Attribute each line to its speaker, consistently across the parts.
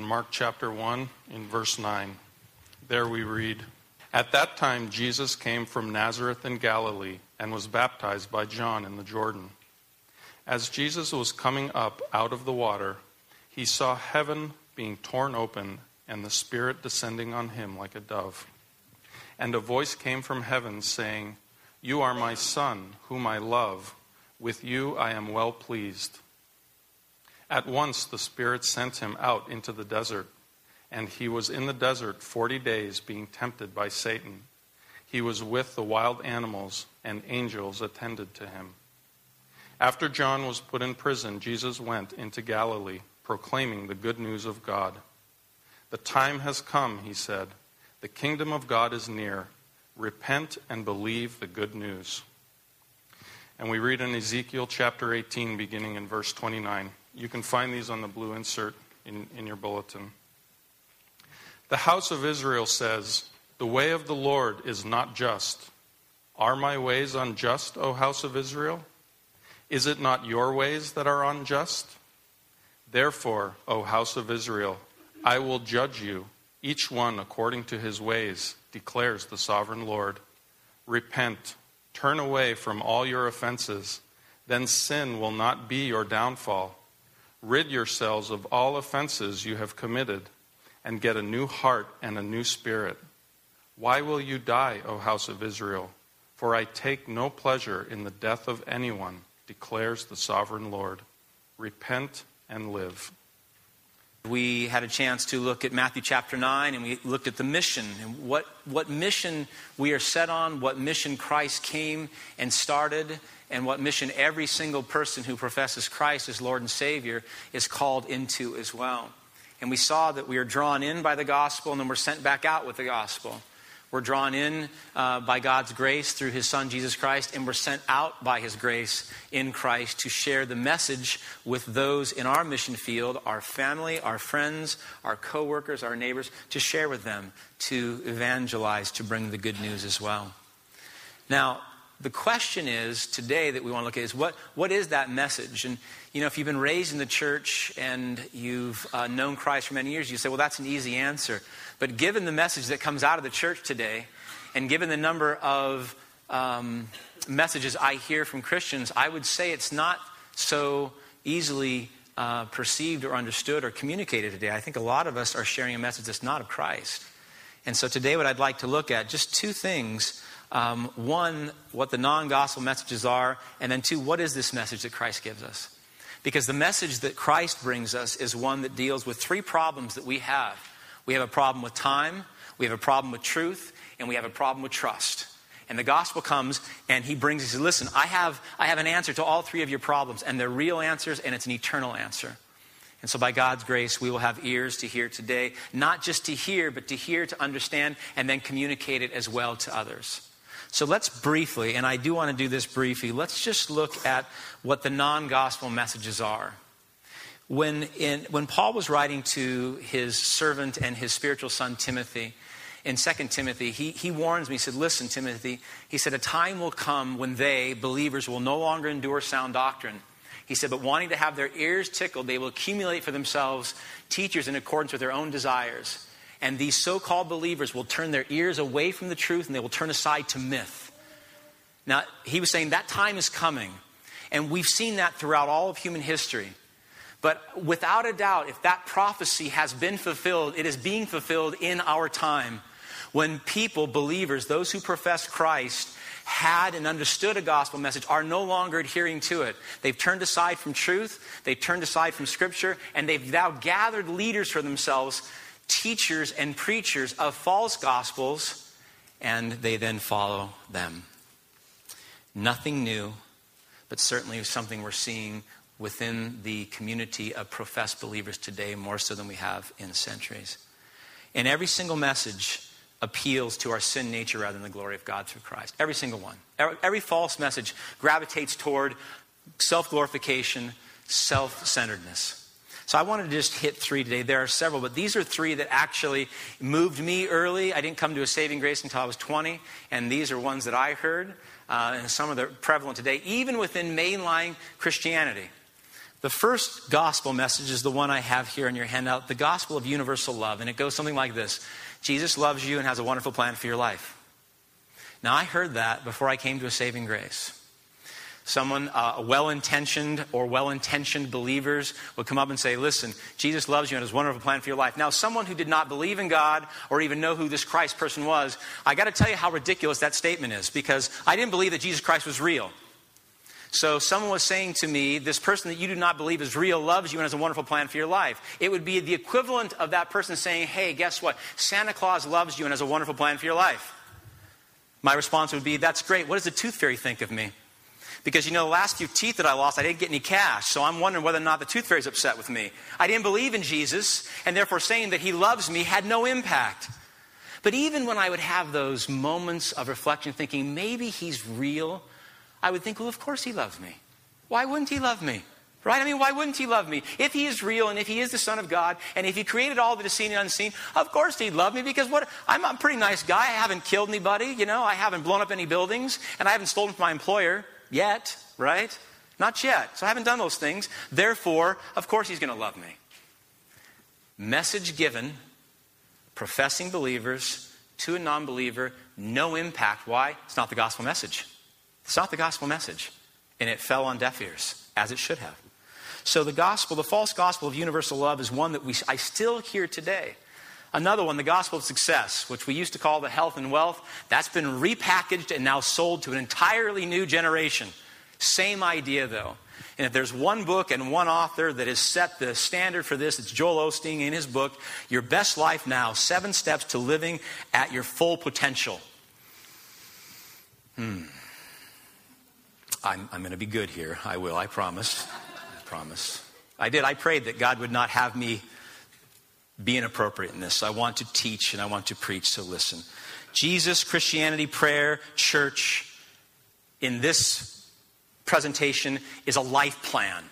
Speaker 1: Mark chapter 1, in verse 9. There we read At that time, Jesus came from Nazareth in Galilee and was baptized by John in the Jordan. As Jesus was coming up out of the water, he saw heaven being torn open and the Spirit descending on him like a dove. And a voice came from heaven saying, You are my Son, whom I love. With you I am well pleased. At once the Spirit sent him out into the desert, and he was in the desert forty days being tempted by Satan. He was with the wild animals, and angels attended to him. After John was put in prison, Jesus went into Galilee, proclaiming the good news of God. The time has come, he said. The kingdom of God is near. Repent and believe the good news. And we read in Ezekiel chapter 18, beginning in verse 29. You can find these on the blue insert in, in your bulletin. The house of Israel says, The way of the Lord is not just. Are my ways unjust, O house of Israel? Is it not your ways that are unjust? Therefore, O house of Israel, I will judge you, each one according to his ways, declares the sovereign Lord. Repent, turn away from all your offenses, then sin will not be your downfall. Rid yourselves of all offenses you have committed, and get a new heart and a new spirit. Why will you die, O house of Israel? For I take no pleasure in the death of anyone, declares the sovereign Lord. Repent and live.
Speaker 2: We had a chance to look at Matthew chapter 9 and we looked at the mission and what, what mission we are set on, what mission Christ came and started, and what mission every single person who professes Christ as Lord and Savior is called into as well. And we saw that we are drawn in by the gospel and then we're sent back out with the gospel. We're drawn in uh, by God's grace through His Son, Jesus Christ, and we're sent out by His grace in Christ to share the message with those in our mission field, our family, our friends, our coworkers, our neighbors, to share with them, to evangelize, to bring the good news as well. Now, the question is today that we want to look at is what, what is that message? And, you know, if you've been raised in the church and you've uh, known Christ for many years, you say, well, that's an easy answer. But given the message that comes out of the church today, and given the number of um, messages I hear from Christians, I would say it's not so easily uh, perceived or understood or communicated today. I think a lot of us are sharing a message that's not of Christ. And so today, what I'd like to look at just two things um, one, what the non gospel messages are, and then two, what is this message that Christ gives us? Because the message that Christ brings us is one that deals with three problems that we have we have a problem with time, we have a problem with truth, and we have a problem with trust. And the gospel comes and he brings he says, listen, I have, I have an answer to all three of your problems, and they're real answers, and it's an eternal answer. And so, by God's grace, we will have ears to hear today, not just to hear, but to hear, to understand, and then communicate it as well to others. So let's briefly, and I do want to do this briefly, let's just look at what the non gospel messages are. When, in, when Paul was writing to his servant and his spiritual son Timothy, in 2 Timothy, he, he warns me, he said, Listen, Timothy, he said, a time will come when they, believers, will no longer endure sound doctrine. He said, but wanting to have their ears tickled, they will accumulate for themselves teachers in accordance with their own desires and these so called believers will turn their ears away from the truth and they will turn aside to myth. Now, he was saying that time is coming, and we've seen that throughout all of human history. But without a doubt, if that prophecy has been fulfilled, it is being fulfilled in our time. When people, believers, those who profess Christ, had and understood a gospel message are no longer adhering to it. They've turned aside from truth, they've turned aside from scripture, and they've now gathered leaders for themselves teachers and preachers of false gospels, and they then follow them. Nothing new, but certainly something we're seeing within the community of professed believers today more so than we have in centuries. And every single message appeals to our sin nature rather than the glory of God through Christ. Every single one. Every false message gravitates toward self glorification, self centeredness. So I wanted to just hit three today. There are several, but these are three that actually moved me early. I didn't come to a saving grace until I was 20, and these are ones that I heard, uh, and some of them are prevalent today, even within mainline Christianity. The first gospel message is the one I have here in your handout the gospel of universal love. And it goes something like this Jesus loves you and has a wonderful plan for your life. Now, I heard that before I came to a saving grace. Someone, uh, well intentioned or well intentioned believers would come up and say, Listen, Jesus loves you and has a wonderful plan for your life. Now, someone who did not believe in God or even know who this Christ person was, I got to tell you how ridiculous that statement is because I didn't believe that Jesus Christ was real. So someone was saying to me, this person that you do not believe is real loves you and has a wonderful plan for your life. It would be the equivalent of that person saying, hey, guess what? Santa Claus loves you and has a wonderful plan for your life. My response would be, that's great. What does the tooth fairy think of me? Because you know, the last few teeth that I lost, I didn't get any cash. So I'm wondering whether or not the tooth fairy is upset with me. I didn't believe in Jesus, and therefore saying that he loves me had no impact. But even when I would have those moments of reflection, thinking maybe he's real, I would think, well, of course he loves me. Why wouldn't he love me? Right? I mean, why wouldn't he love me? If he is real and if he is the Son of God and if he created all that is seen and unseen, of course he'd love me because what I'm a pretty nice guy. I haven't killed anybody, you know, I haven't blown up any buildings, and I haven't stolen from my employer yet, right? Not yet. So I haven't done those things. Therefore, of course he's going to love me. Message given, professing believers to a non believer, no impact. Why? It's not the gospel message. It's not the gospel message. And it fell on deaf ears, as it should have. So the gospel, the false gospel of universal love, is one that we, I still hear today. Another one, the gospel of success, which we used to call the health and wealth, that's been repackaged and now sold to an entirely new generation. Same idea, though. And if there's one book and one author that has set the standard for this, it's Joel Osteen in his book, Your Best Life Now Seven Steps to Living at Your Full Potential. Hmm. I'm, I'm going to be good here. I will, I promise. I promise. I did. I prayed that God would not have me be inappropriate in this. I want to teach and I want to preach, so listen. Jesus, Christianity, prayer, church, in this presentation is a life plan.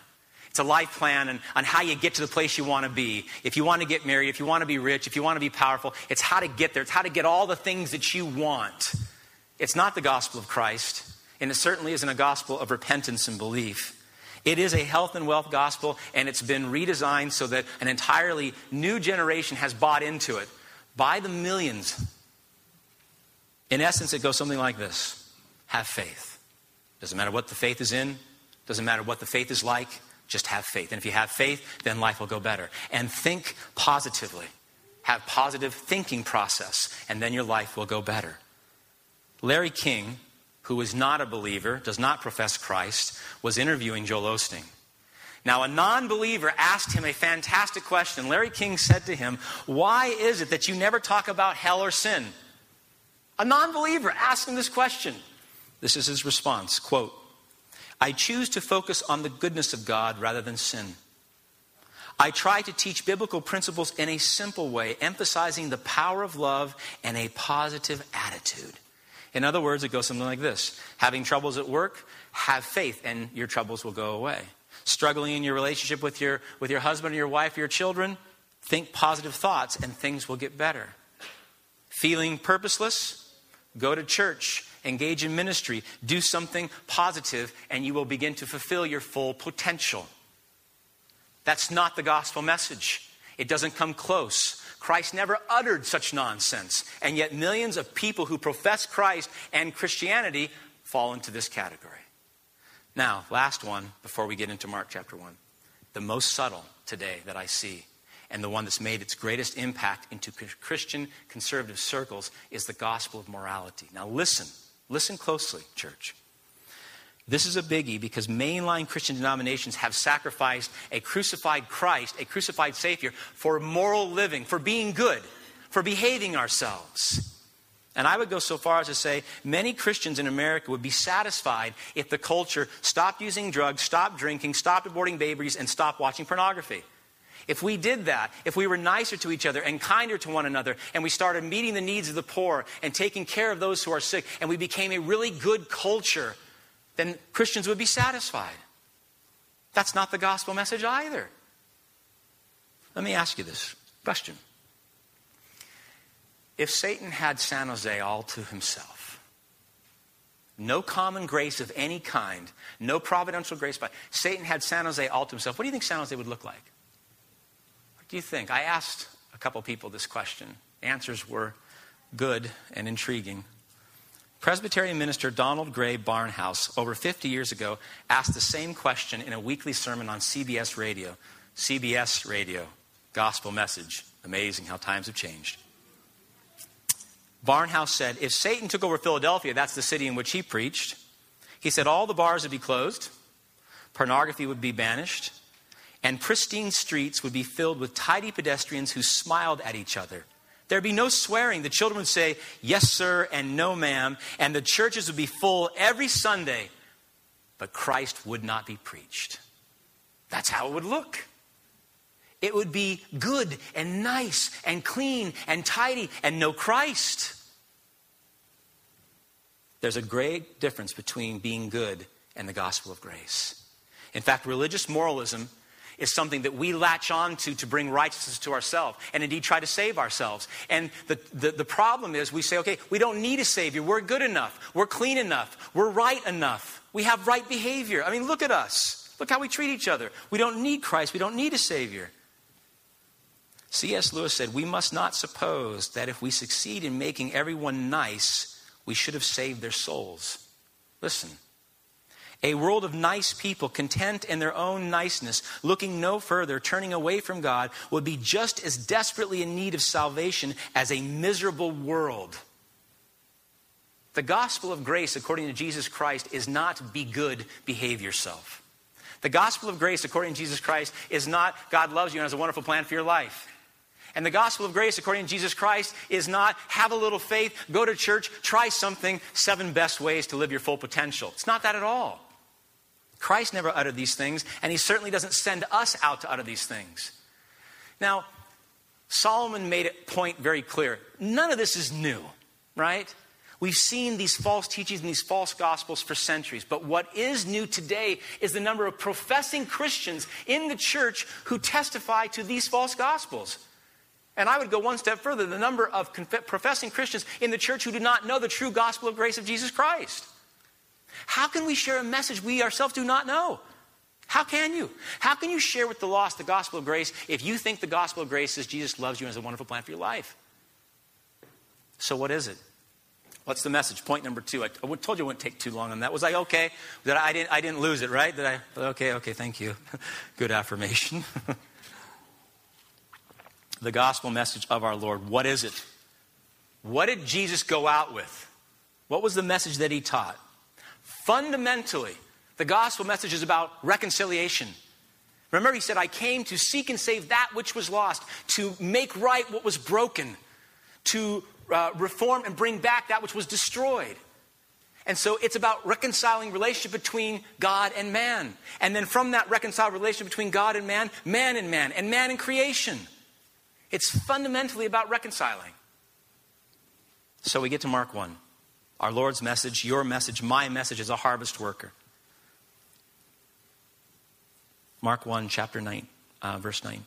Speaker 2: It's a life plan and, on how you get to the place you want to be. If you want to get married, if you want to be rich, if you want to be powerful, it's how to get there. It's how to get all the things that you want. It's not the gospel of Christ. And it certainly isn't a gospel of repentance and belief. It is a health and wealth gospel, and it's been redesigned so that an entirely new generation has bought into it by the millions. In essence, it goes something like this Have faith. Doesn't matter what the faith is in, doesn't matter what the faith is like, just have faith. And if you have faith, then life will go better. And think positively. Have positive thinking process, and then your life will go better. Larry King who is not a believer, does not profess Christ, was interviewing Joel Osteen. Now, a non believer asked him a fantastic question. Larry King said to him, Why is it that you never talk about hell or sin? A non believer asked him this question. This is his response quote, I choose to focus on the goodness of God rather than sin. I try to teach biblical principles in a simple way, emphasizing the power of love and a positive attitude. In other words, it goes something like this Having troubles at work, have faith, and your troubles will go away. Struggling in your relationship with your, with your husband or your wife or your children, think positive thoughts, and things will get better. Feeling purposeless, go to church, engage in ministry, do something positive, and you will begin to fulfill your full potential. That's not the gospel message. It doesn't come close. Christ never uttered such nonsense. And yet, millions of people who profess Christ and Christianity fall into this category. Now, last one before we get into Mark chapter 1. The most subtle today that I see, and the one that's made its greatest impact into Christian conservative circles, is the gospel of morality. Now, listen, listen closely, church. This is a biggie because mainline Christian denominations have sacrificed a crucified Christ, a crucified Savior, for moral living, for being good, for behaving ourselves. And I would go so far as to say many Christians in America would be satisfied if the culture stopped using drugs, stopped drinking, stopped aborting babies, and stopped watching pornography. If we did that, if we were nicer to each other and kinder to one another, and we started meeting the needs of the poor and taking care of those who are sick, and we became a really good culture then Christians would be satisfied. That's not the gospel message either. Let me ask you this question. If Satan had San Jose all to himself, no common grace of any kind, no providential grace. But Satan had San Jose all to himself. What do you think San Jose would look like? What do you think? I asked a couple people this question. Answers were good and intriguing. Presbyterian minister Donald Grey Barnhouse, over 50 years ago, asked the same question in a weekly sermon on CBS radio. CBS radio, gospel message. Amazing how times have changed. Barnhouse said, if Satan took over Philadelphia, that's the city in which he preached, he said all the bars would be closed, pornography would be banished, and pristine streets would be filled with tidy pedestrians who smiled at each other. There'd be no swearing. The children would say, yes, sir, and no, ma'am, and the churches would be full every Sunday, but Christ would not be preached. That's how it would look. It would be good and nice and clean and tidy and no Christ. There's a great difference between being good and the gospel of grace. In fact, religious moralism is something that we latch on to to bring righteousness to ourselves and indeed try to save ourselves. And the, the, the, problem is we say, okay, we don't need a Savior. We're good enough. We're clean enough. We're right enough. We have right behavior. I mean, look at us. Look how we treat each other. We don't need Christ. We don't need a Savior. C.S. Lewis said, We must not suppose that if we succeed in making everyone nice, we should have saved their souls. Listen. A world of nice people, content in their own niceness, looking no further, turning away from God, would be just as desperately in need of salvation as a miserable world. The gospel of grace, according to Jesus Christ, is not be good, behave yourself. The gospel of grace, according to Jesus Christ, is not God loves you and has a wonderful plan for your life. And the gospel of grace, according to Jesus Christ, is not have a little faith, go to church, try something, seven best ways to live your full potential. It's not that at all. Christ never uttered these things, and he certainly doesn't send us out to utter these things. Now, Solomon made a point very clear. None of this is new, right? We've seen these false teachings and these false gospels for centuries. But what is new today is the number of professing Christians in the church who testify to these false gospels. And I would go one step further the number of conf- professing Christians in the church who do not know the true gospel of grace of Jesus Christ. How can we share a message we ourselves do not know? How can you? How can you share with the lost the gospel of grace if you think the gospel of grace is Jesus loves you and has a wonderful plan for your life? So, what is it? What's the message? Point number two. I told you it wouldn't take too long on that. Was I okay? That I didn't, I didn't lose it, right? Did I? Okay, okay, thank you. Good affirmation. the gospel message of our Lord. What is it? What did Jesus go out with? What was the message that he taught? Fundamentally, the gospel message is about reconciliation. Remember, he said, I came to seek and save that which was lost, to make right what was broken, to uh, reform and bring back that which was destroyed. And so it's about reconciling relationship between God and man. And then from that reconciled relationship between God and man, man and man, and man and creation. It's fundamentally about reconciling. So we get to Mark 1. Our Lord's message, your message, my message as a harvest worker. Mark 1, chapter 9, uh, verse 9.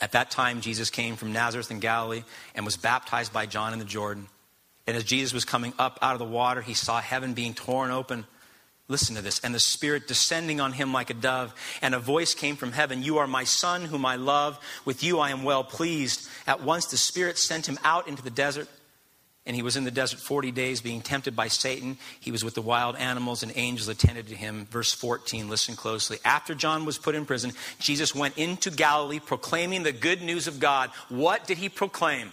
Speaker 2: At that time, Jesus came from Nazareth in Galilee and was baptized by John in the Jordan. And as Jesus was coming up out of the water, he saw heaven being torn open Listen to this. And the Spirit descending on him like a dove, and a voice came from heaven You are my Son, whom I love. With you I am well pleased. At once the Spirit sent him out into the desert. And he was in the desert 40 days being tempted by Satan. He was with the wild animals, and angels attended to him. Verse 14, listen closely. After John was put in prison, Jesus went into Galilee proclaiming the good news of God. What did he proclaim?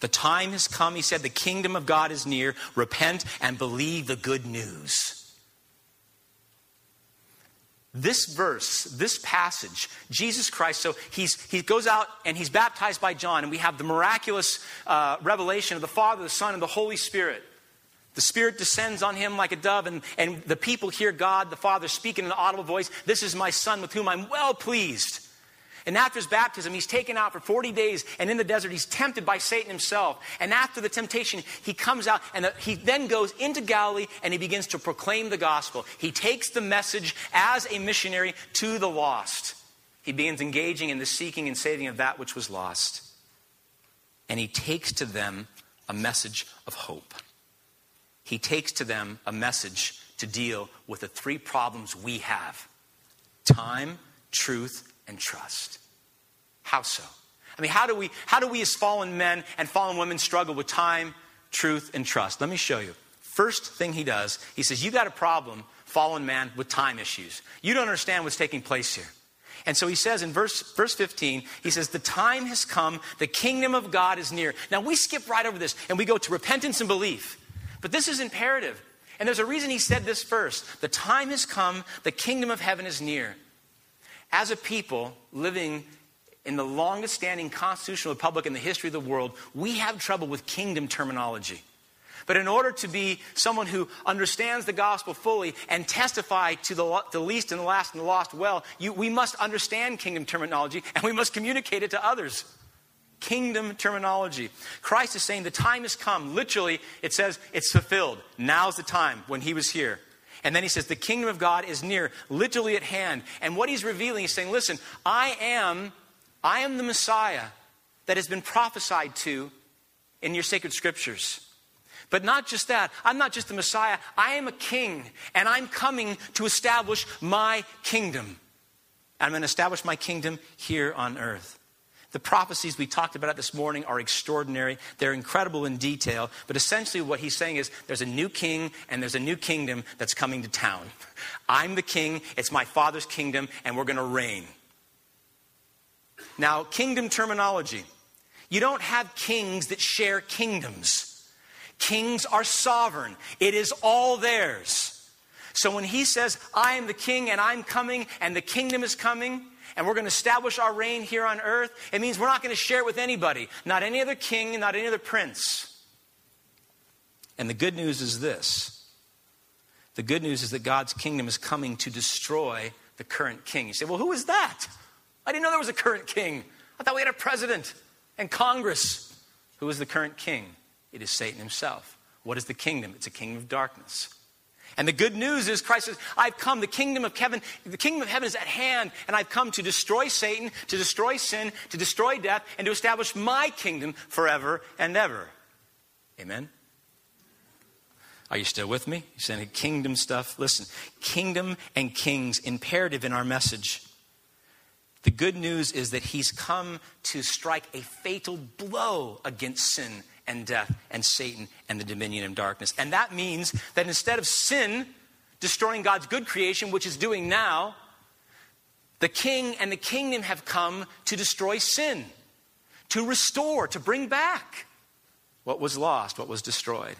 Speaker 2: The time has come, he said, the kingdom of God is near. Repent and believe the good news. This verse, this passage, Jesus Christ, so he's, he goes out and he's baptized by John, and we have the miraculous uh, revelation of the Father, the Son, and the Holy Spirit. The Spirit descends on him like a dove, and, and the people hear God, the Father, speaking in an audible voice This is my Son with whom I'm well pleased. And after his baptism, he's taken out for 40 days, and in the desert, he's tempted by Satan himself. And after the temptation, he comes out, and uh, he then goes into Galilee, and he begins to proclaim the gospel. He takes the message as a missionary to the lost. He begins engaging in the seeking and saving of that which was lost. And he takes to them a message of hope. he takes to them a message to deal with the three problems we have time, truth, and trust. How so? I mean, how do we, how do we as fallen men and fallen women struggle with time, truth, and trust? Let me show you. First thing he does, he says, You got a problem, fallen man, with time issues. You don't understand what's taking place here. And so he says in verse, verse 15, he says, The time has come, the kingdom of God is near. Now we skip right over this and we go to repentance and belief. But this is imperative. And there's a reason he said this first. The time has come, the kingdom of heaven is near. As a people living in the longest standing constitutional republic in the history of the world, we have trouble with kingdom terminology. But in order to be someone who understands the gospel fully and testify to the, the least and the last and the lost well, you, we must understand kingdom terminology and we must communicate it to others. Kingdom terminology. Christ is saying the time has come. Literally, it says it's fulfilled. Now's the time when he was here. And then he says, The kingdom of God is near, literally at hand. And what he's revealing, he's saying, Listen, I am, I am the Messiah that has been prophesied to in your sacred scriptures. But not just that, I'm not just the Messiah, I am a king, and I'm coming to establish my kingdom. I'm going to establish my kingdom here on earth. The prophecies we talked about this morning are extraordinary. They're incredible in detail. But essentially, what he's saying is there's a new king and there's a new kingdom that's coming to town. I'm the king, it's my father's kingdom, and we're going to reign. Now, kingdom terminology. You don't have kings that share kingdoms. Kings are sovereign, it is all theirs. So when he says, I am the king and I'm coming and the kingdom is coming, and we're going to establish our reign here on earth, it means we're not going to share it with anybody, not any other king, not any other prince. And the good news is this the good news is that God's kingdom is coming to destroy the current king. You say, well, who is that? I didn't know there was a current king. I thought we had a president and Congress. Who is the current king? It is Satan himself. What is the kingdom? It's a kingdom of darkness. And the good news is Christ says, I've come, the kingdom of heaven, the kingdom of heaven is at hand, and I've come to destroy Satan, to destroy sin, to destroy death, and to establish my kingdom forever and ever. Amen. Are you still with me? You're saying kingdom stuff? Listen, kingdom and kings, imperative in our message. The good news is that he's come to strike a fatal blow against sin and death and Satan and the dominion of darkness. And that means that instead of sin destroying God's good creation, which is doing now, the king and the kingdom have come to destroy sin, to restore, to bring back what was lost, what was destroyed.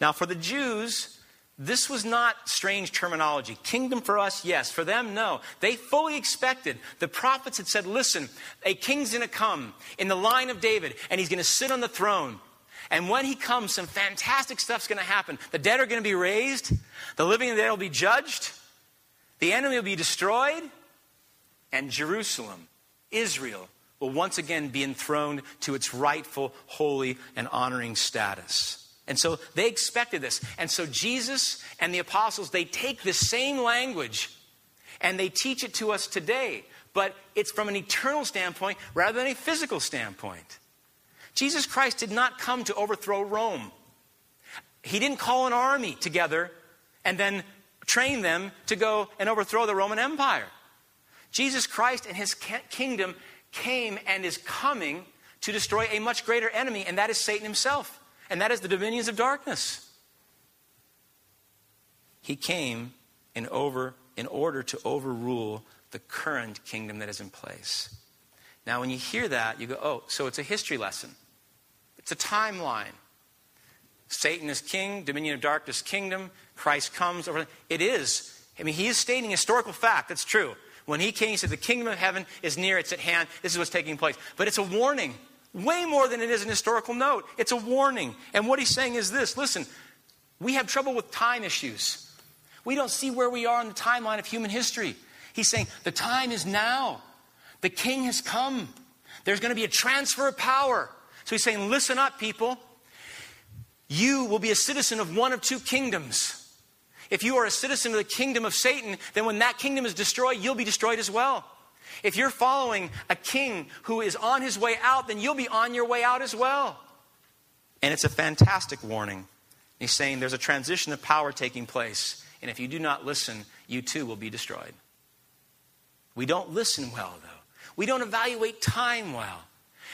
Speaker 2: Now, for the Jews, this was not strange terminology. Kingdom for us, yes. For them, no. They fully expected. The prophets had said, listen, a king's going to come in the line of David, and he's going to sit on the throne. And when he comes, some fantastic stuff's going to happen. The dead are going to be raised, the living and the dead will be judged, the enemy will be destroyed, and Jerusalem, Israel, will once again be enthroned to its rightful, holy, and honoring status. And so they expected this. And so Jesus and the apostles, they take the same language and they teach it to us today, but it's from an eternal standpoint rather than a physical standpoint. Jesus Christ did not come to overthrow Rome. He didn't call an army together and then train them to go and overthrow the Roman Empire. Jesus Christ and his kingdom came and is coming to destroy a much greater enemy, and that is Satan himself and that is the dominions of darkness. He came in, over, in order to overrule the current kingdom that is in place. Now, when you hear that, you go, oh, so it's a history lesson. It's a timeline. Satan is king, dominion of darkness, kingdom. Christ comes over. It is. I mean, he is stating historical fact. That's true. When he came, he said, The kingdom of heaven is near, it's at hand. This is what's taking place. But it's a warning. Way more than it is an historical note. It's a warning. And what he's saying is this listen, we have trouble with time issues. We don't see where we are on the timeline of human history. He's saying the time is now. The king has come. There's going to be a transfer of power. So he's saying, listen up, people. You will be a citizen of one of two kingdoms. If you are a citizen of the kingdom of Satan, then when that kingdom is destroyed, you'll be destroyed as well. If you're following a king who is on his way out, then you'll be on your way out as well. And it's a fantastic warning. He's saying there's a transition of power taking place, and if you do not listen, you too will be destroyed. We don't listen well, though. We don't evaluate time well.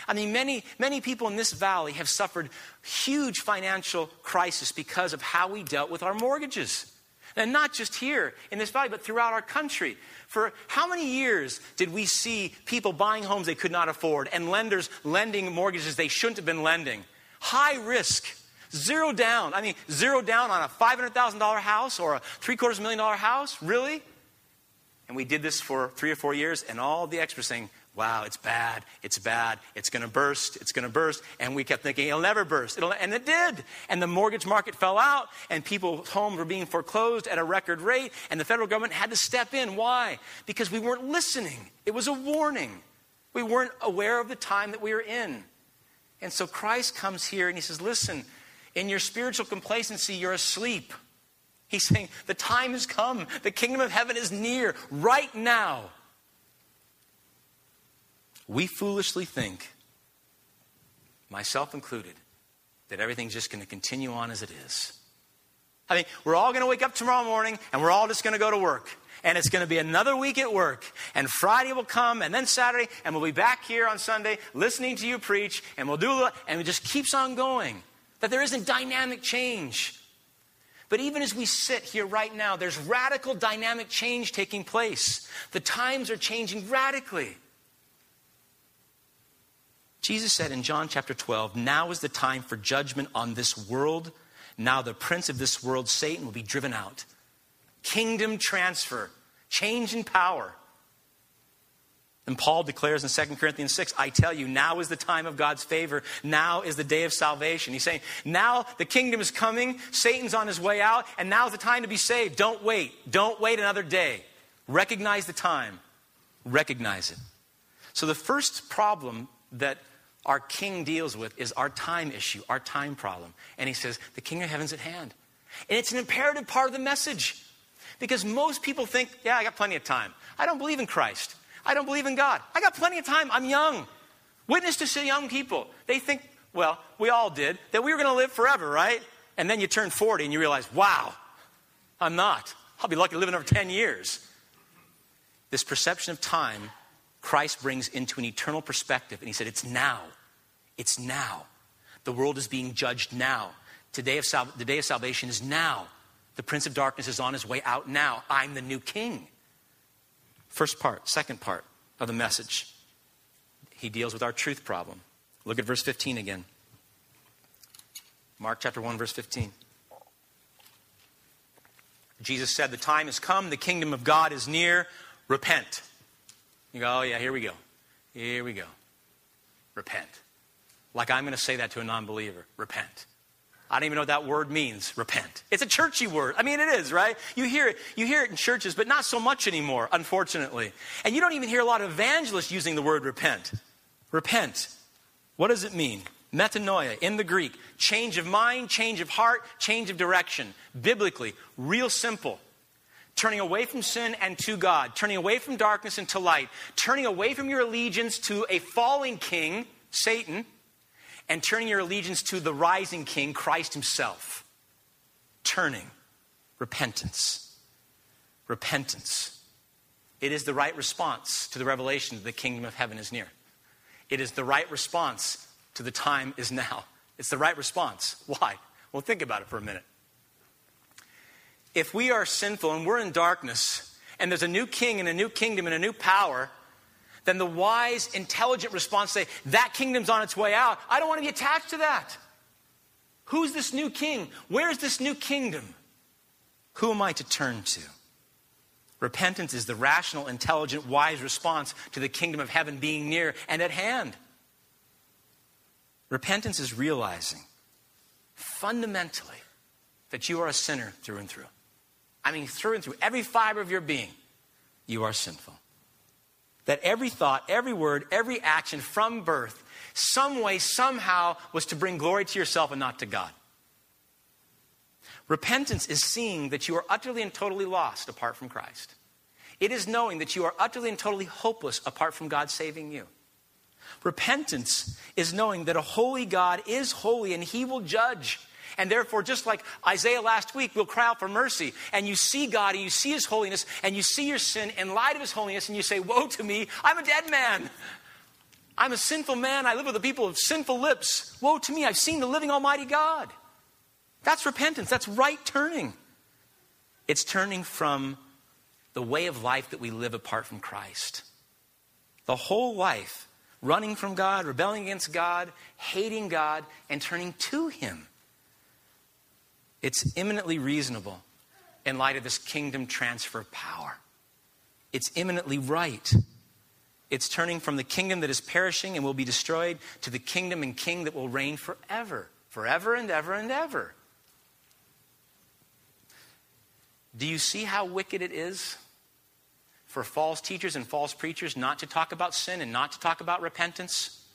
Speaker 2: I mean, many, many people in this valley have suffered huge financial crisis because of how we dealt with our mortgages. And not just here in this valley, but throughout our country. For how many years did we see people buying homes they could not afford and lenders lending mortgages they shouldn't have been lending? High risk, zero down. I mean, zero down on a $500,000 house or a three quarters million dollar house? Really? And we did this for three or four years, and all the experts saying, wow, it's bad, it's bad, it's to burst, it's to burst. And we kept thinking, it'll never burst. It'll, and it did. And the mortgage market fell out, and people's homes were being foreclosed at a record rate, and the federal government had to step in. Why? Because we weren't listening. It was a warning. We weren't aware of the time that we were in. And so Christ comes here and he says, listen, in your spiritual complacency, you're asleep. He's saying, the time has come. The kingdom of heaven is near right now. We foolishly think, myself included, that everything's just going to continue on as it is. I mean, we're all going to wake up tomorrow morning and we're all just going to go to work. And it's going to be another week at work. And Friday will come and then Saturday, and we'll be back here on Sunday listening to you preach, and we'll do, and it just keeps on going. That there isn't dynamic change. But even as we sit here right now, there's radical dynamic change taking place. The times are changing radically. Jesus said in John chapter 12, Now is the time for judgment on this world. Now the prince of this world, Satan, will be driven out. Kingdom transfer, change in power. And Paul declares in 2 Corinthians 6, I tell you, now is the time of God's favor. Now is the day of salvation. He's saying, now the kingdom is coming, Satan's on his way out, and now is the time to be saved. Don't wait. Don't wait another day. Recognize the time. Recognize it. So the first problem that our king deals with is our time issue, our time problem. And he says, the king of heaven's at hand. And it's an imperative part of the message. Because most people think, yeah, I got plenty of time. I don't believe in Christ. I don't believe in God. I got plenty of time. I'm young. Witness to young people. They think, well, we all did, that we were going to live forever, right? And then you turn 40 and you realize, wow, I'm not. I'll be lucky to live another 10 years. This perception of time, Christ brings into an eternal perspective. And he said, it's now. It's now. The world is being judged now. Today of sal- the day of salvation is now. The prince of darkness is on his way out now. I'm the new king. First part, second part of the message. He deals with our truth problem. Look at verse 15 again. Mark chapter 1, verse 15. Jesus said, The time has come, the kingdom of God is near. Repent. You go, Oh, yeah, here we go. Here we go. Repent. Like I'm going to say that to a non believer. Repent. I don't even know what that word means, repent. It's a churchy word. I mean, it is, right? You hear it, you hear it in churches, but not so much anymore, unfortunately. And you don't even hear a lot of evangelists using the word repent. Repent. What does it mean? Metanoia in the Greek. Change of mind, change of heart, change of direction. Biblically, real simple. Turning away from sin and to God. Turning away from darkness into light. Turning away from your allegiance to a falling king, Satan and turning your allegiance to the rising king, Christ himself. Turning. Repentance. Repentance. It is the right response to the revelation that the kingdom of heaven is near. It is the right response to the time is now. It's the right response. Why? Well, think about it for a minute. If we are sinful and we're in darkness, and there's a new king and a new kingdom and a new power, then the wise, intelligent response say, That kingdom's on its way out. I don't want to be attached to that. Who's this new king? Where's this new kingdom? Who am I to turn to? Repentance is the rational, intelligent, wise response to the kingdom of heaven being near and at hand. Repentance is realizing fundamentally that you are a sinner through and through. I mean, through and through, every fiber of your being, you are sinful that every thought, every word, every action from birth, some way, somehow, was to bring glory to yourself and not to God. Repentance is seeing that you are utterly and totally lost apart from Christ. It is knowing that you are utterly and totally hopeless apart from God saving you. Repentance is knowing that a holy God is holy and he will judge. And therefore, just like Isaiah last week, we'll cry out for mercy. And you see God and you see His holiness and you see your sin in light of His holiness and you say, Woe to me, I'm a dead man. I'm a sinful man. I live with the people of sinful lips. Woe to me, I've seen the living Almighty God. That's repentance. That's right turning. It's turning from the way of life that we live apart from Christ. The whole life running from God, rebelling against God, hating God, and turning to Him. It's eminently reasonable in light of this kingdom transfer power. It's eminently right. It's turning from the kingdom that is perishing and will be destroyed to the kingdom and king that will reign forever, forever and ever and ever. Do you see how wicked it is for false teachers and false preachers not to talk about sin and not to talk about repentance?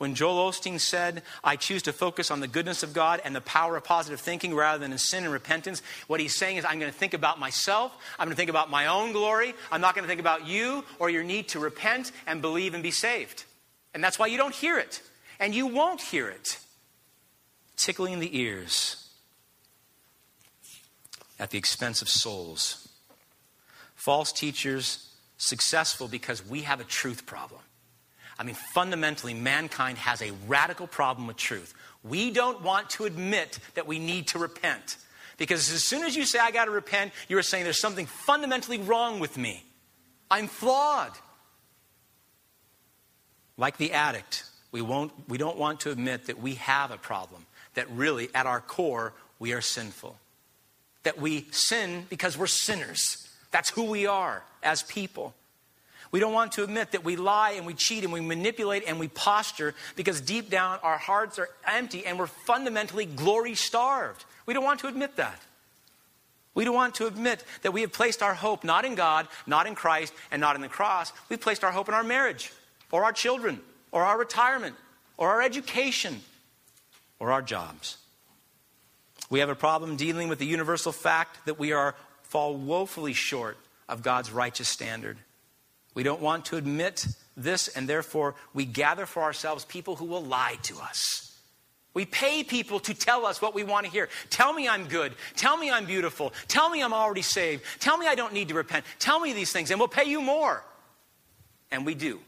Speaker 2: When Joel Osteen said, I choose to focus on the goodness of God and the power of positive thinking rather than in sin and repentance, what he's saying is, I'm going to think about myself. I'm going to think about my own glory. I'm not going to think about you or your need to repent and believe and be saved. And that's why you don't hear it. And you won't hear it. Tickling the ears at the expense of souls. False teachers successful because we have a truth problem. I mean, fundamentally, mankind has a radical problem with truth. We don't want to admit that we need to repent. Because as soon as you say, I got to repent, you are saying there's something fundamentally wrong with me. I'm flawed. Like the addict, we, won't, we don't want to admit that we have a problem, that really, at our core, we are sinful. That we sin because we're sinners. That's who we are as people. We don't want to admit that we lie and we cheat and we manipulate and we posture because deep down our hearts are empty and we're fundamentally glory starved. We don't want to admit that. We don't want to admit that we have placed our hope not in God, not in Christ, and not in the cross. We've placed our hope in our marriage, or our children, or our retirement, or our education, or our jobs. We have a problem dealing with the universal fact that we are fall woefully short of God's righteous standard. We don't want to admit this, and therefore we gather for ourselves people who will lie to us. We pay people to tell us what we want to hear. Tell me I'm good. Tell me I'm beautiful. Tell me I'm already saved. Tell me I don't need to repent. Tell me these things, and we'll pay you more. And we do.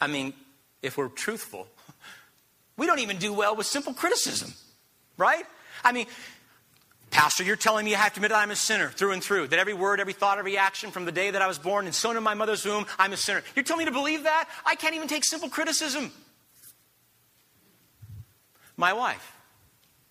Speaker 2: I mean, if we're truthful, we don't even do well with simple criticism, right? I mean, Pastor, you're telling me I have to admit that I'm a sinner through and through, that every word, every thought, every action from the day that I was born and sown in my mother's womb, I'm a sinner. You're telling me to believe that? I can't even take simple criticism. My wife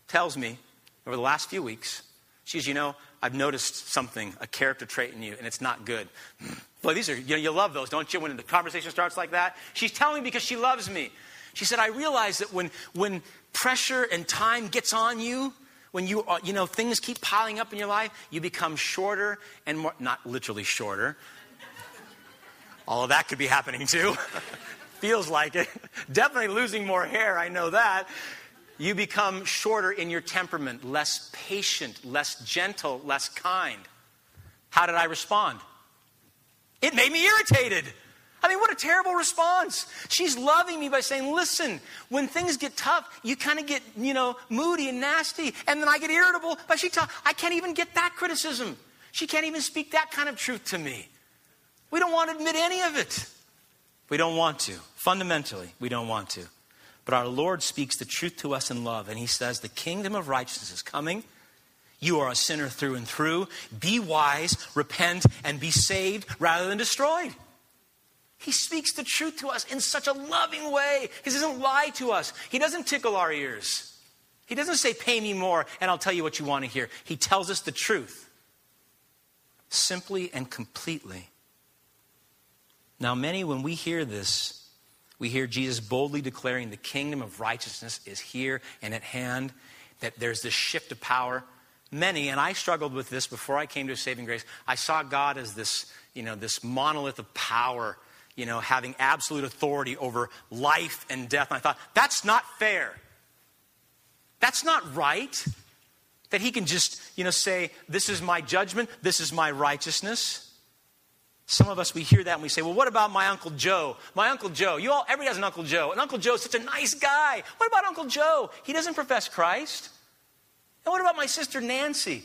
Speaker 2: tells me over the last few weeks, she says, You know, I've noticed something, a character trait in you, and it's not good. Boy, these are, you know, you love those, don't you, when the conversation starts like that? She's telling me because she loves me. She said, I realize that when, when pressure and time gets on you, when you, you know, things keep piling up in your life, you become shorter and more, not literally shorter. All of that could be happening too. Feels like it. Definitely losing more hair, I know that. You become shorter in your temperament, less patient, less gentle, less kind. How did I respond? It made me irritated. I mean, what a terrible response. She's loving me by saying, listen, when things get tough, you kind of get, you know, moody and nasty. And then I get irritable. But she tell, I can't even get that criticism. She can't even speak that kind of truth to me. We don't want to admit any of it. We don't want to. Fundamentally, we don't want to. But our Lord speaks the truth to us in love. And He says, the kingdom of righteousness is coming. You are a sinner through and through. Be wise, repent, and be saved rather than destroyed. He speaks the truth to us in such a loving way. He doesn't lie to us, He doesn't tickle our ears. He doesn't say, Pay me more and I'll tell you what you want to hear. He tells us the truth simply and completely. Now, many, when we hear this, we hear Jesus boldly declaring the kingdom of righteousness is here and at hand, that there's this shift of power. Many, and I struggled with this before I came to saving grace, I saw God as this, you know, this monolith of power you know, having absolute authority over life and death. And I thought, that's not fair. That's not right. That he can just, you know, say, this is my judgment, this is my righteousness. Some of us, we hear that and we say, well, what about my Uncle Joe? My Uncle Joe. You all, everybody has an Uncle Joe. And Uncle Joe's such a nice guy. What about Uncle Joe? He doesn't profess Christ. And what about my sister Nancy?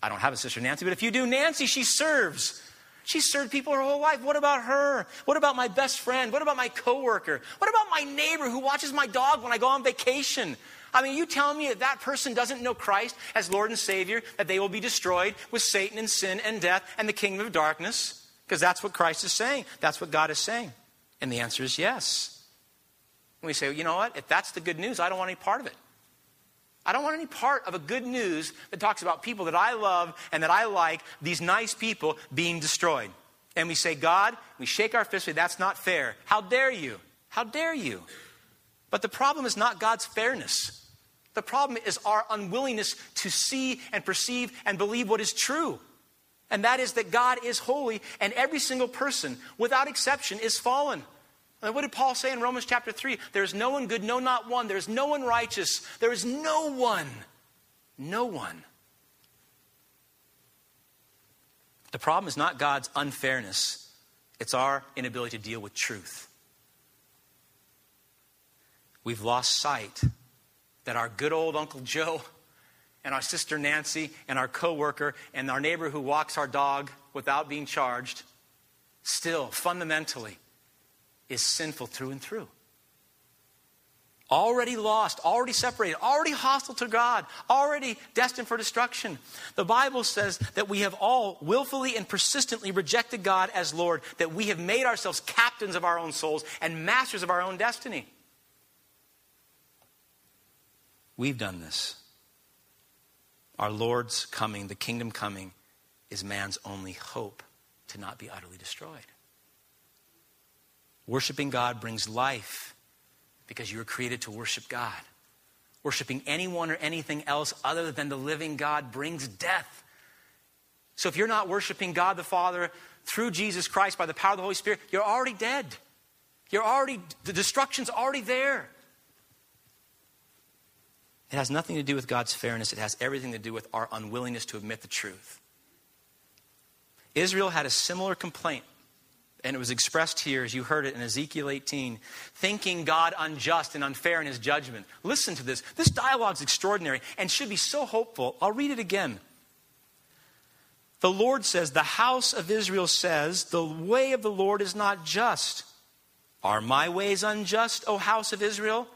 Speaker 2: I don't have a sister Nancy, but if you do, Nancy, she serves. She served people her whole life. What about her? What about my best friend? What about my coworker? What about my neighbor who watches my dog when I go on vacation? I mean, you tell me that that person doesn't know Christ as Lord and Savior, that they will be destroyed with Satan and sin and death and the kingdom of darkness? Because that's what Christ is saying. That's what God is saying. And the answer is yes. And we say, well, you know what? If that's the good news, I don't want any part of it. I don't want any part of a good news that talks about people that I love and that I like, these nice people, being destroyed. And we say, God, we shake our fist, that's not fair. How dare you? How dare you? But the problem is not God's fairness. The problem is our unwillingness to see and perceive and believe what is true. And that is that God is holy and every single person, without exception, is fallen. And what did Paul say in Romans chapter 3? There is no one good, no, not one. There is no one righteous. There is no one. No one. The problem is not God's unfairness, it's our inability to deal with truth. We've lost sight that our good old Uncle Joe and our sister Nancy and our coworker and our neighbor who walks our dog without being charged still fundamentally is sinful through and through. Already lost, already separated, already hostile to God, already destined for destruction. The Bible says that we have all willfully and persistently rejected God as Lord, that we have made ourselves captains of our own souls and masters of our own destiny. We've done this. Our Lord's coming, the kingdom coming, is man's only hope to not be utterly destroyed. Worshiping God brings life because you were created to worship God. Worshiping anyone or anything else other than the living God brings death. So if you're not worshiping God the Father through Jesus Christ by the power of the Holy Spirit, you're already dead. You're already, the destruction's already there. It has nothing to do with God's fairness, it has everything to do with our unwillingness to admit the truth. Israel had a similar complaint, and it was expressed here as you heard it in Ezekiel 18, thinking God unjust and unfair in his judgment. Listen to this. This dialogue is extraordinary and should be so hopeful. I'll read it again. The Lord says, The house of Israel says, The way of the Lord is not just. Are my ways unjust, O house of Israel?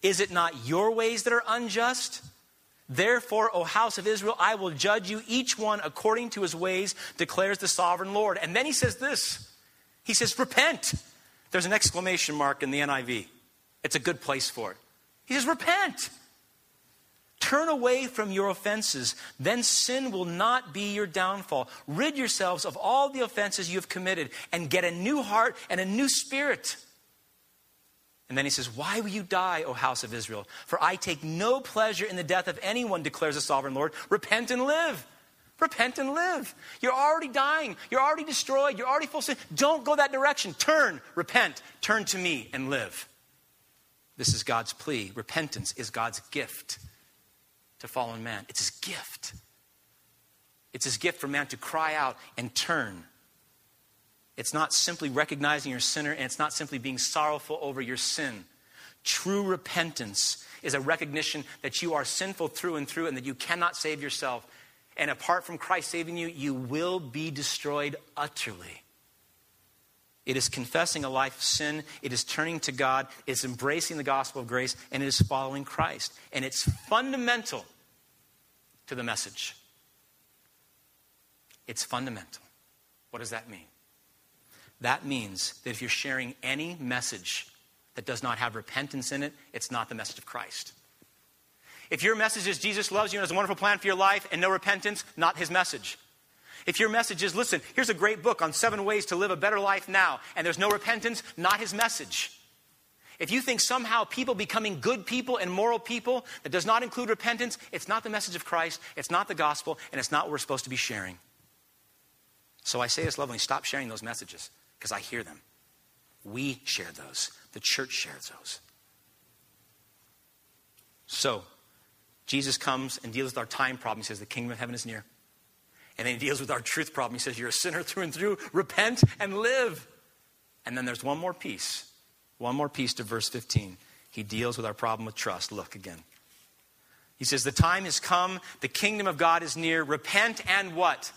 Speaker 2: Is it not your ways that are unjust? Therefore, O house of Israel, I will judge you each one according to his ways, declares the sovereign Lord. And then he says this He says, Repent. There's an exclamation mark in the NIV. It's a good place for it. He says, Repent. Turn away from your offenses, then sin will not be your downfall. Rid yourselves of all the offenses you have committed and get a new heart and a new spirit. And then he says, Why will you die, O house of Israel? For I take no pleasure in the death of anyone, declares the sovereign Lord. Repent and live. Repent and live. You're already dying. You're already destroyed. You're already full of sin. Don't go that direction. Turn, repent, turn to me and live. This is God's plea. Repentance is God's gift to fallen man. It's his gift. It's his gift for man to cry out and turn it's not simply recognizing your sinner, and it's not simply being sorrowful over your sin. True repentance is a recognition that you are sinful through and through and that you cannot save yourself. And apart from Christ saving you, you will be destroyed utterly. It is confessing a life of sin. It is turning to God. It's embracing the gospel of grace. And it is following Christ. And it's fundamental to the message. It's fundamental. What does that mean? That means that if you're sharing any message that does not have repentance in it, it's not the message of Christ. If your message is Jesus loves you and has a wonderful plan for your life and no repentance, not his message. If your message is, listen, here's a great book on seven ways to live a better life now, and there's no repentance, not his message. If you think somehow people becoming good people and moral people that does not include repentance, it's not the message of Christ, it's not the gospel, and it's not what we're supposed to be sharing. So I say this lovingly stop sharing those messages because I hear them. We share those, the church shares those. So, Jesus comes and deals with our time problem. He says, The kingdom of heaven is near. And then he deals with our truth problem. He says, You're a sinner through and through. Repent and live. And then there's one more piece. One more piece to verse 15. He deals with our problem with trust. Look again. He says, The time has come, the kingdom of God is near. Repent and what?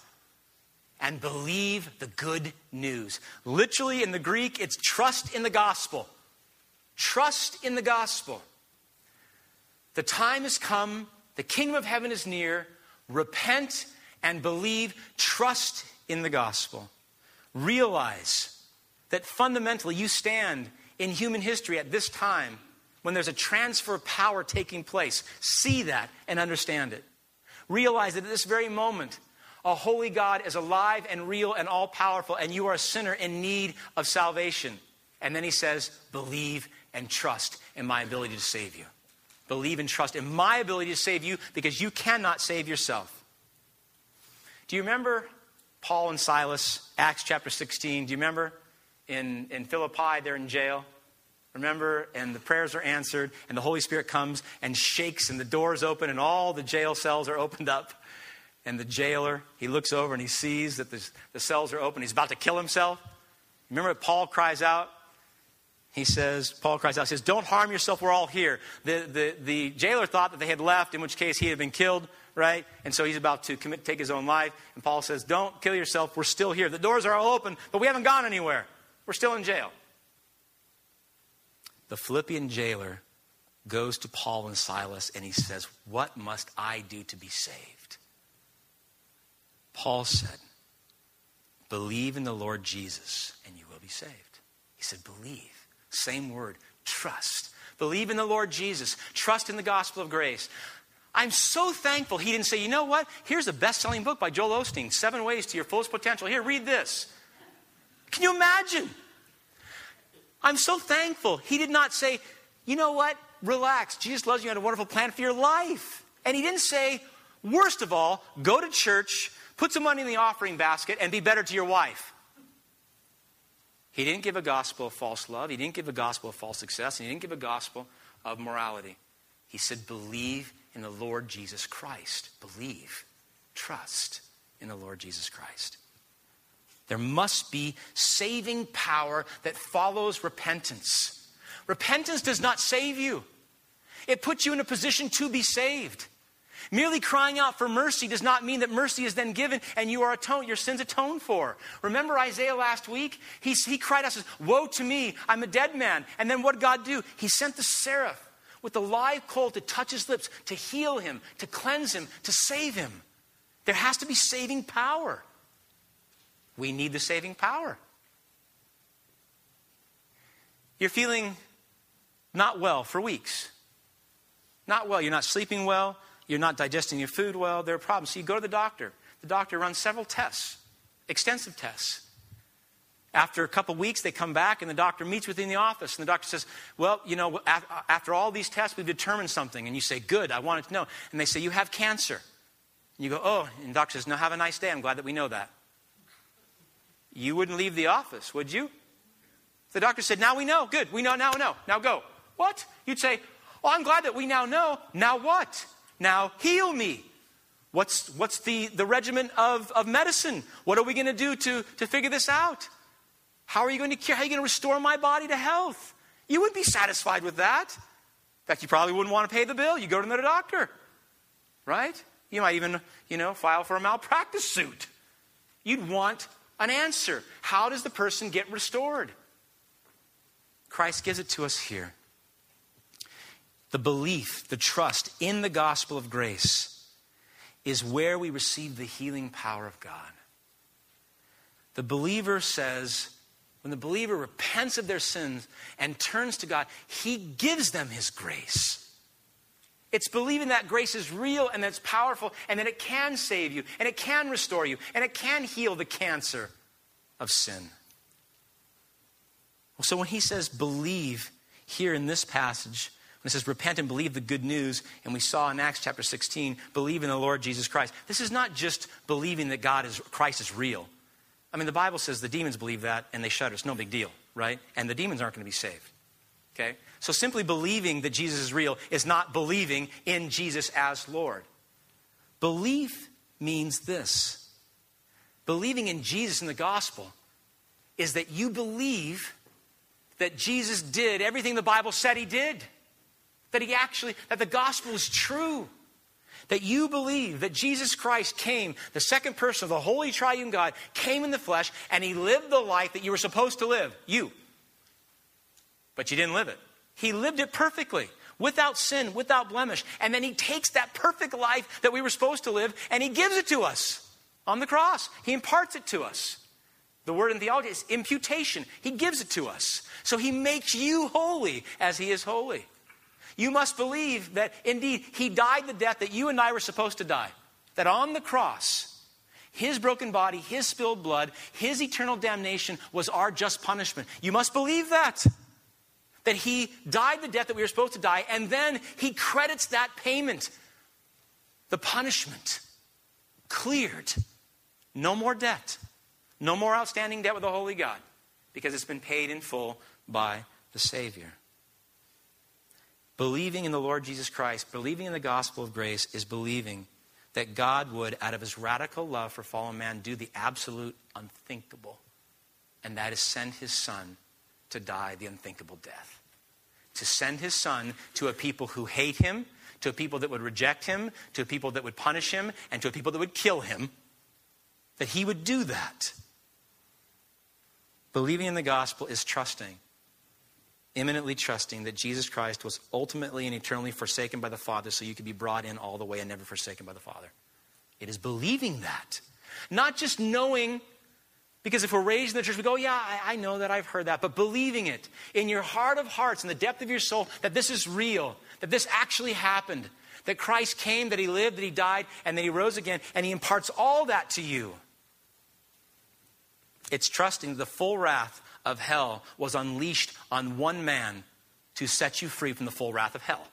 Speaker 2: And believe the good news. Literally in the Greek, it's trust in the gospel. Trust in the gospel. The time has come, the kingdom of heaven is near. Repent and believe, trust in the gospel. Realize that fundamentally you stand in human history at this time when there's a transfer of power taking place. See that and understand it. Realize that at this very moment, a holy God is alive and real and all powerful, and you are a sinner in need of salvation. And then he says, Believe and trust in my ability to save you. Believe and trust in my ability to save you because you cannot save yourself. Do you remember Paul and Silas, Acts chapter 16? Do you remember in, in Philippi, they're in jail? Remember, and the prayers are answered, and the Holy Spirit comes and shakes, and the doors open, and all the jail cells are opened up. And the jailer, he looks over and he sees that the, the cells are open. He's about to kill himself. Remember, Paul cries out? He says, Paul cries out, he says, Don't harm yourself, we're all here. The, the, the jailer thought that they had left, in which case he had been killed, right? And so he's about to commit, take his own life. And Paul says, Don't kill yourself, we're still here. The doors are all open, but we haven't gone anywhere. We're still in jail the Philippian jailer goes to Paul and Silas and he says, What must I do to be saved? Paul said, Believe in the Lord Jesus and you will be saved. He said, Believe. Same word, trust. Believe in the Lord Jesus. Trust in the gospel of grace. I'm so thankful he didn't say, you know what? Here's a best selling book by Joel Osteen Seven Ways to Your Fullest Potential. Here, read this. Can you imagine? I'm so thankful. He did not say, you know what? Relax. Jesus loves you and had a wonderful plan for your life. And he didn't say, worst of all, go to church, put some money in the offering basket, and be better to your wife. He didn't give a gospel of false love. He didn't give a gospel of false success. And he didn't give a gospel of morality. He said, believe in the Lord Jesus Christ. Believe. Trust in the Lord Jesus Christ. There must be saving power that follows repentance. Repentance does not save you, it puts you in a position to be saved. Merely crying out for mercy does not mean that mercy is then given and you are atoned, your sins atoned for. Remember Isaiah last week? He, he cried out, says, Woe to me, I'm a dead man. And then what did God do? He sent the seraph with the live coal to touch his lips, to heal him, to cleanse him, to save him. There has to be saving power. We need the saving power. You're feeling not well for weeks. Not well. You're not sleeping well. You're not digesting your food well. There are problems. So you go to the doctor. The doctor runs several tests, extensive tests. After a couple of weeks, they come back and the doctor meets with you in the office. And the doctor says, Well, you know, after all these tests, we've determined something. And you say, Good, I wanted to know. And they say, You have cancer. And you go, Oh, and the doctor says, No, have a nice day. I'm glad that we know that you wouldn't leave the office, would you? The doctor said, Now we know. Good. We know, now we know. Now go. What? You'd say, Well, I'm glad that we now know. Now what? Now heal me. What's, what's the, the regimen of, of medicine? What are we going to do to, figure this out? How are you going to cure? How are you going to restore my body to health? You wouldn't be satisfied with that. In fact, you probably wouldn't want to pay the bill. You go to another doctor, right? You might even, you know, file for a malpractice suit. You'd want an answer. How does the person get restored? Christ gives it to us here. The belief, the trust in the gospel of grace is where we receive the healing power of God. The believer says, when the believer repents of their sins and turns to God, he gives them his grace. It's believing that grace is real and that it's powerful and that it can save you and it can restore you and it can heal the cancer of sin. So when he says believe here in this passage, when it says repent and believe the good news, and we saw in Acts chapter 16, believe in the Lord Jesus Christ, this is not just believing that God is, Christ is real. I mean, the Bible says the demons believe that and they shudder. It's no big deal, right? And the demons aren't going to be saved. Okay? So simply believing that Jesus is real is not believing in Jesus as Lord. Belief means this Believing in Jesus in the gospel is that you believe that Jesus did everything the Bible said he did. That he actually, that the gospel is true. That you believe that Jesus Christ came, the second person of the Holy Triune God, came in the flesh and he lived the life that you were supposed to live. You. But you didn't live it. He lived it perfectly, without sin, without blemish. And then he takes that perfect life that we were supposed to live and he gives it to us on the cross. He imparts it to us. The word in theology is imputation. He gives it to us. So he makes you holy as he is holy. You must believe that indeed he died the death that you and I were supposed to die. That on the cross, his broken body, his spilled blood, his eternal damnation was our just punishment. You must believe that. That he died the death that we were supposed to die, and then he credits that payment, the punishment, cleared. No more debt. No more outstanding debt with the Holy God because it's been paid in full by the Savior. Believing in the Lord Jesus Christ, believing in the gospel of grace, is believing that God would, out of his radical love for fallen man, do the absolute unthinkable, and that is send his son to die the unthinkable death. To send his son to a people who hate him, to a people that would reject him, to a people that would punish him, and to a people that would kill him, that he would do that. Believing in the gospel is trusting imminently trusting that Jesus Christ was ultimately and eternally forsaken by the Father so you could be brought in all the way and never forsaken by the Father. It is believing that. Not just knowing, because if we're raised in the church, we go, yeah, I, I know that, I've heard that, but believing it in your heart of hearts, in the depth of your soul, that this is real, that this actually happened, that Christ came, that he lived, that he died, and that he rose again, and he imparts all that to you. It's trusting the full wrath of hell was unleashed on one man to set you free from the full wrath of hell.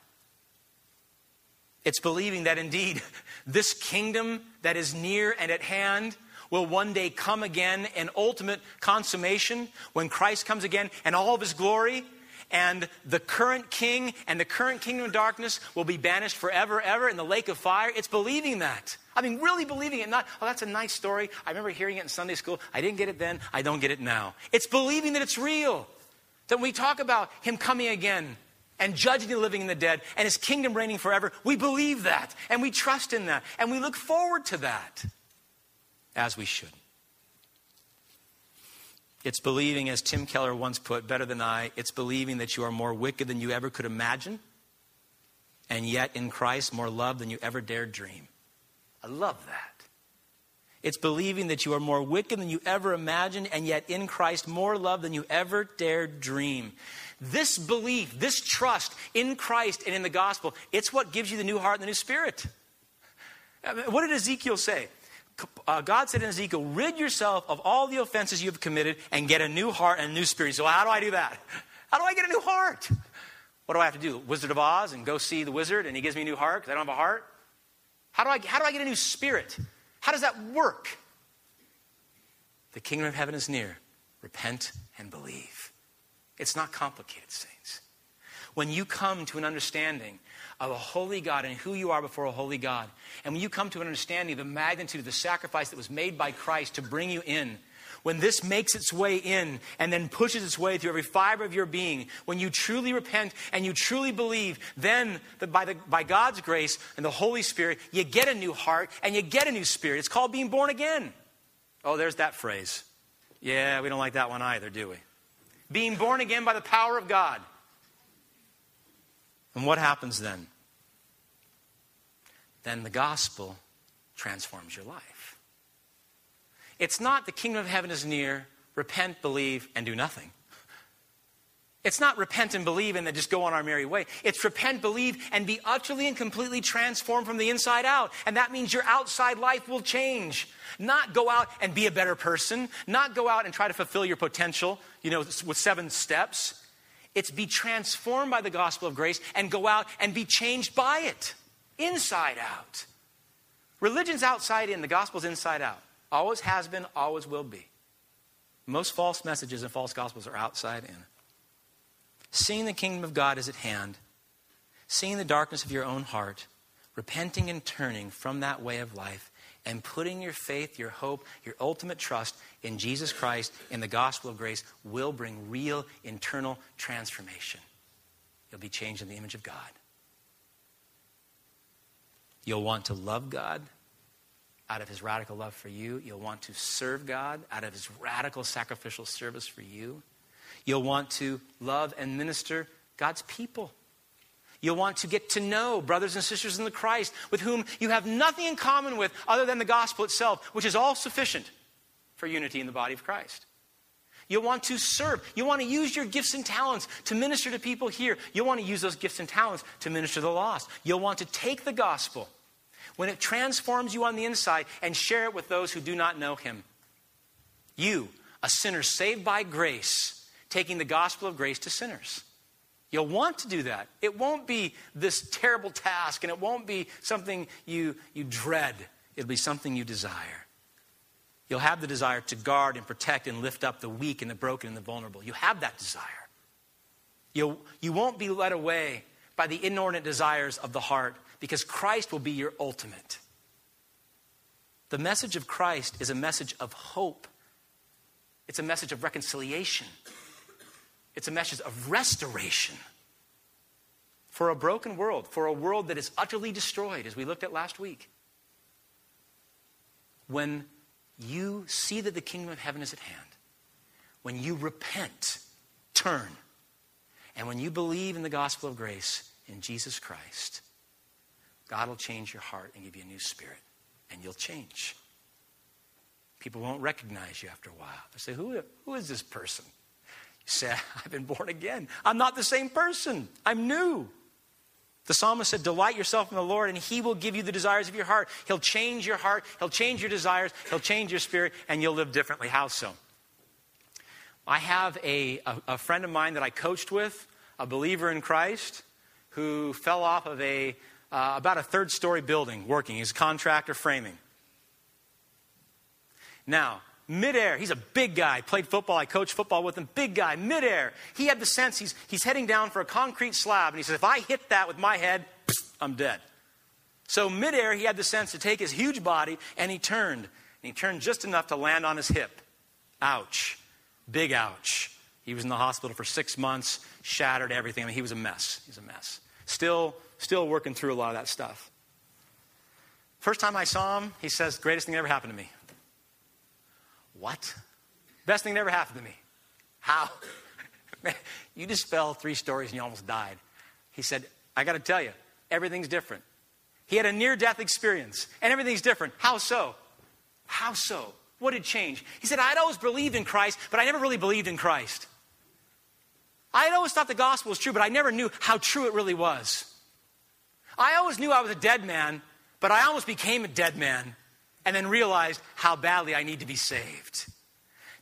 Speaker 2: It's believing that indeed this kingdom that is near and at hand will one day come again in ultimate consummation when Christ comes again and all of his glory and the current king and the current kingdom of darkness will be banished forever, ever in the lake of fire. It's believing that. I mean, really believing it, not, oh, that's a nice story. I remember hearing it in Sunday school. I didn't get it then. I don't get it now. It's believing that it's real. That when we talk about him coming again and judging the living and the dead and his kingdom reigning forever, we believe that and we trust in that and we look forward to that as we should. It's believing, as Tim Keller once put better than I, it's believing that you are more wicked than you ever could imagine, and yet in Christ more loved than you ever dared dream. I love that. It's believing that you are more wicked than you ever imagined, and yet in Christ more loved than you ever dared dream. This belief, this trust in Christ and in the gospel, it's what gives you the new heart and the new spirit. What did Ezekiel say? Uh, God said in Ezekiel, rid yourself of all the offenses you've committed and get a new heart and a new spirit. So, how do I do that? How do I get a new heart? What do I have to do? Wizard of Oz and go see the wizard and he gives me a new heart because I don't have a heart? How do, I, how do I get a new spirit? How does that work? The kingdom of heaven is near. Repent and believe. It's not complicated, saints. When you come to an understanding of a holy God and who you are before a holy God. And when you come to an understanding of the magnitude of the sacrifice that was made by Christ to bring you in, when this makes its way in and then pushes its way through every fiber of your being, when you truly repent and you truly believe, then by, the, by God's grace and the Holy Spirit, you get a new heart and you get a new spirit. It's called being born again. Oh, there's that phrase. Yeah, we don't like that one either, do we? Being born again by the power of God. And what happens then? then the gospel transforms your life. It's not the kingdom of heaven is near, repent, believe, and do nothing. It's not repent and believe and then just go on our merry way. It's repent, believe, and be utterly and completely transformed from the inside out. And that means your outside life will change. Not go out and be a better person, not go out and try to fulfill your potential, you know, with seven steps. It's be transformed by the gospel of grace and go out and be changed by it inside out. Religion's outside in, the gospel's inside out. Always has been, always will be. Most false messages and false gospels are outside in. Seeing the kingdom of God is at hand, seeing the darkness of your own heart, repenting and turning from that way of life, and putting your faith, your hope, your ultimate trust in Jesus Christ, in the gospel of grace, will bring real internal transformation. You'll be changed in the image of God. You'll want to love God out of his radical love for you. You'll want to serve God out of his radical sacrificial service for you. You'll want to love and minister God's people. You'll want to get to know brothers and sisters in the Christ with whom you have nothing in common with other than the gospel itself, which is all sufficient for unity in the body of Christ. You'll want to serve. You'll want to use your gifts and talents to minister to people here. You'll want to use those gifts and talents to minister to the lost. You'll want to take the gospel when it transforms you on the inside and share it with those who do not know Him. You, a sinner saved by grace, taking the gospel of grace to sinners. You'll want to do that. It won't be this terrible task and it won't be something you, you dread. It'll be something you desire. You'll have the desire to guard and protect and lift up the weak and the broken and the vulnerable. You have that desire. You'll, you won't be led away by the inordinate desires of the heart because Christ will be your ultimate. The message of Christ is a message of hope, it's a message of reconciliation, it's a message of restoration for a broken world, for a world that is utterly destroyed, as we looked at last week. When you see that the kingdom of heaven is at hand, when you repent, turn, and when you believe in the gospel of grace in Jesus Christ, God will change your heart and give you a new spirit, and you'll change. People won't recognize you after a while. They'll say, Who, who is this person? Say, I've been born again. I'm not the same person. I'm new. The psalmist said, Delight yourself in the Lord, and He will give you the desires of your heart. He'll change your heart, He'll change your desires, He'll change your spirit, and you'll live differently. How so? I have a, a, a friend of mine that I coached with, a believer in Christ, who fell off of a uh, about a third story building working. He's a contractor framing. Now, midair, he's a big guy. Played football, I coached football with him. Big guy, midair. He had the sense he's, he's heading down for a concrete slab, and he says, If I hit that with my head, I'm dead. So, midair, he had the sense to take his huge body, and he turned. And he turned just enough to land on his hip. Ouch. Big ouch. He was in the hospital for six months, shattered everything. I mean, he was a mess. He's a mess. Still Still working through a lot of that stuff. First time I saw him, he says, Greatest thing that ever happened to me. What? Best thing that ever happened to me. How? Man, you just fell three stories and you almost died. He said, I got to tell you, everything's different. He had a near death experience and everything's different. How so? How so? What had changed? He said, I'd always believed in Christ, but I never really believed in Christ. I had always thought the gospel was true, but I never knew how true it really was. I always knew I was a dead man, but I almost became a dead man and then realized how badly I need to be saved.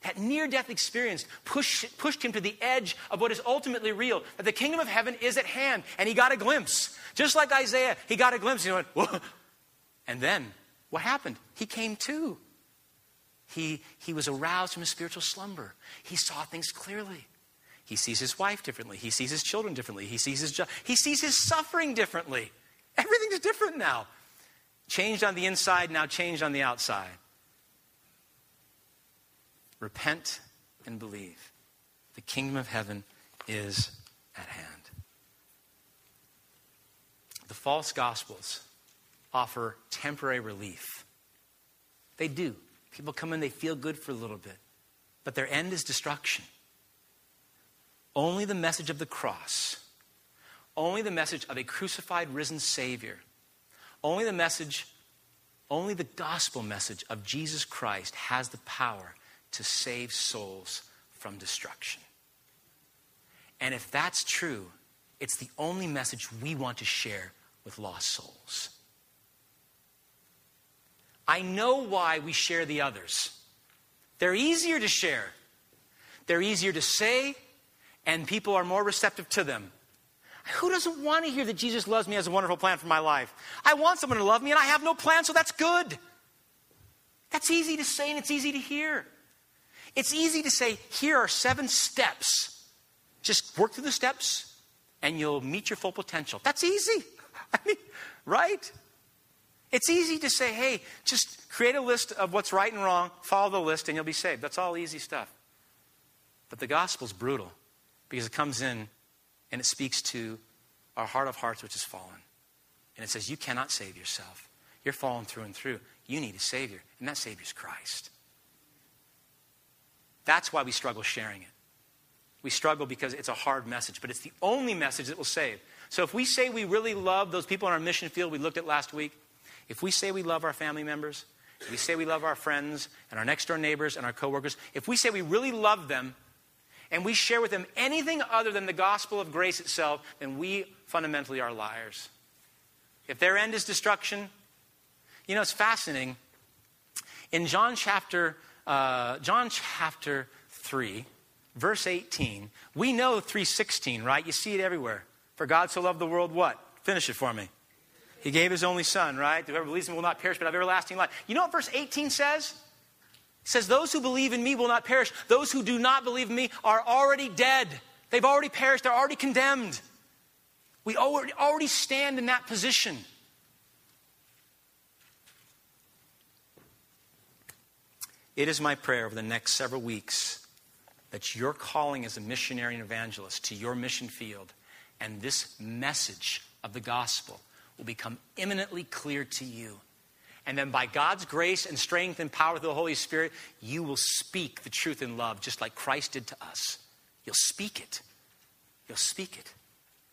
Speaker 2: That near death experience pushed, pushed him to the edge of what is ultimately real that the kingdom of heaven is at hand. And he got a glimpse. Just like Isaiah, he got a glimpse. He went, Whoa. And then what happened? He came to. He, he was aroused from his spiritual slumber. He saw things clearly. He sees his wife differently. He sees his children differently. He sees his, he sees his suffering differently. Everything's different now. Changed on the inside, now changed on the outside. Repent and believe. The kingdom of heaven is at hand. The false gospels offer temporary relief. They do. People come in, they feel good for a little bit, but their end is destruction. Only the message of the cross only the message of a crucified, risen Savior, only the message, only the gospel message of Jesus Christ has the power to save souls from destruction. And if that's true, it's the only message we want to share with lost souls. I know why we share the others. They're easier to share, they're easier to say, and people are more receptive to them. Who doesn't want to hear that Jesus loves me, has a wonderful plan for my life? I want someone to love me, and I have no plan, so that's good. That's easy to say, and it's easy to hear. It's easy to say, here are seven steps. Just work through the steps, and you'll meet your full potential. That's easy. I mean, right? It's easy to say, hey, just create a list of what's right and wrong, follow the list, and you'll be saved. That's all easy stuff. But the gospel's brutal because it comes in and it speaks to our heart of hearts, which is fallen. And it says, You cannot save yourself. You're fallen through and through. You need a Savior, and that Savior is Christ. That's why we struggle sharing it. We struggle because it's a hard message, but it's the only message that will save. So if we say we really love those people in our mission field we looked at last week, if we say we love our family members, if we say we love our friends and our next door neighbors and our coworkers, if we say we really love them and we share with them anything other than the gospel of grace itself, then we fundamentally are liars. If their end is destruction, you know, it's fascinating. In John chapter, uh, John chapter 3, verse 18, we know 316, right? You see it everywhere. For God so loved the world, what? Finish it for me. He gave his only son, right? Whoever believes in him will not perish, but have everlasting life. You know what verse 18 says? It says, Those who believe in me will not perish. Those who do not believe in me are already dead. They've already perished. They're already condemned. We already stand in that position. It is my prayer over the next several weeks that your calling as a missionary and evangelist to your mission field and this message of the gospel will become eminently clear to you. And then, by God's grace and strength and power through the Holy Spirit, you will speak the truth in love, just like Christ did to us. You'll speak it. You'll speak it.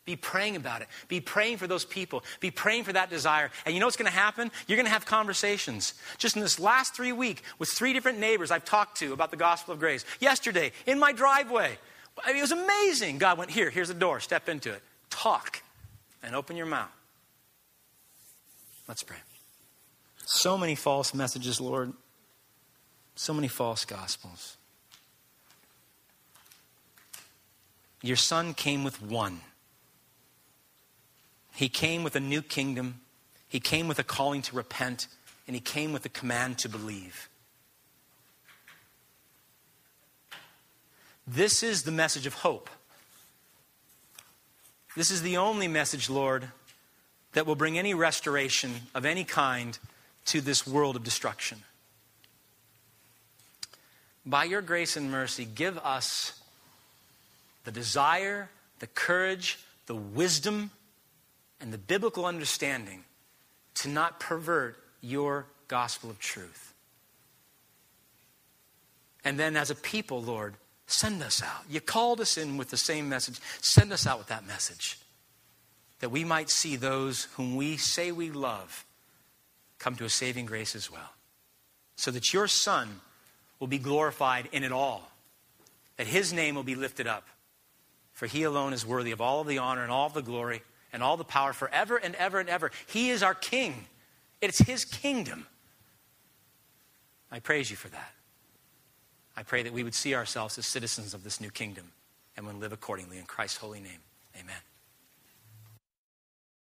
Speaker 2: Be praying about it. Be praying for those people. Be praying for that desire. And you know what's going to happen? You're going to have conversations. Just in this last three week with three different neighbors I've talked to about the gospel of grace. Yesterday, in my driveway. It was amazing. God went, Here, here's the door. Step into it. Talk and open your mouth. Let's pray. So many false messages, Lord. So many false gospels. Your son came with one. He came with a new kingdom, he came with a calling to repent, and he came with a command to believe. This is the message of hope. This is the only message, Lord, that will bring any restoration of any kind to this world of destruction. By your grace and mercy, give us the desire, the courage, the wisdom, and the biblical understanding to not pervert your gospel of truth. And then, as a people, Lord, send us out. You called us in with the same message. Send us out with that message that we might see those whom we say we love come to a saving grace as well. So that your Son will be glorified in it all, that his name will be lifted up. For he alone is worthy of all of the honor and all of the glory and all the power forever and ever and ever. He is our King, it's His kingdom. I praise you for that. I pray that we would see ourselves as citizens of this new kingdom and would live accordingly in Christ's holy name. Amen.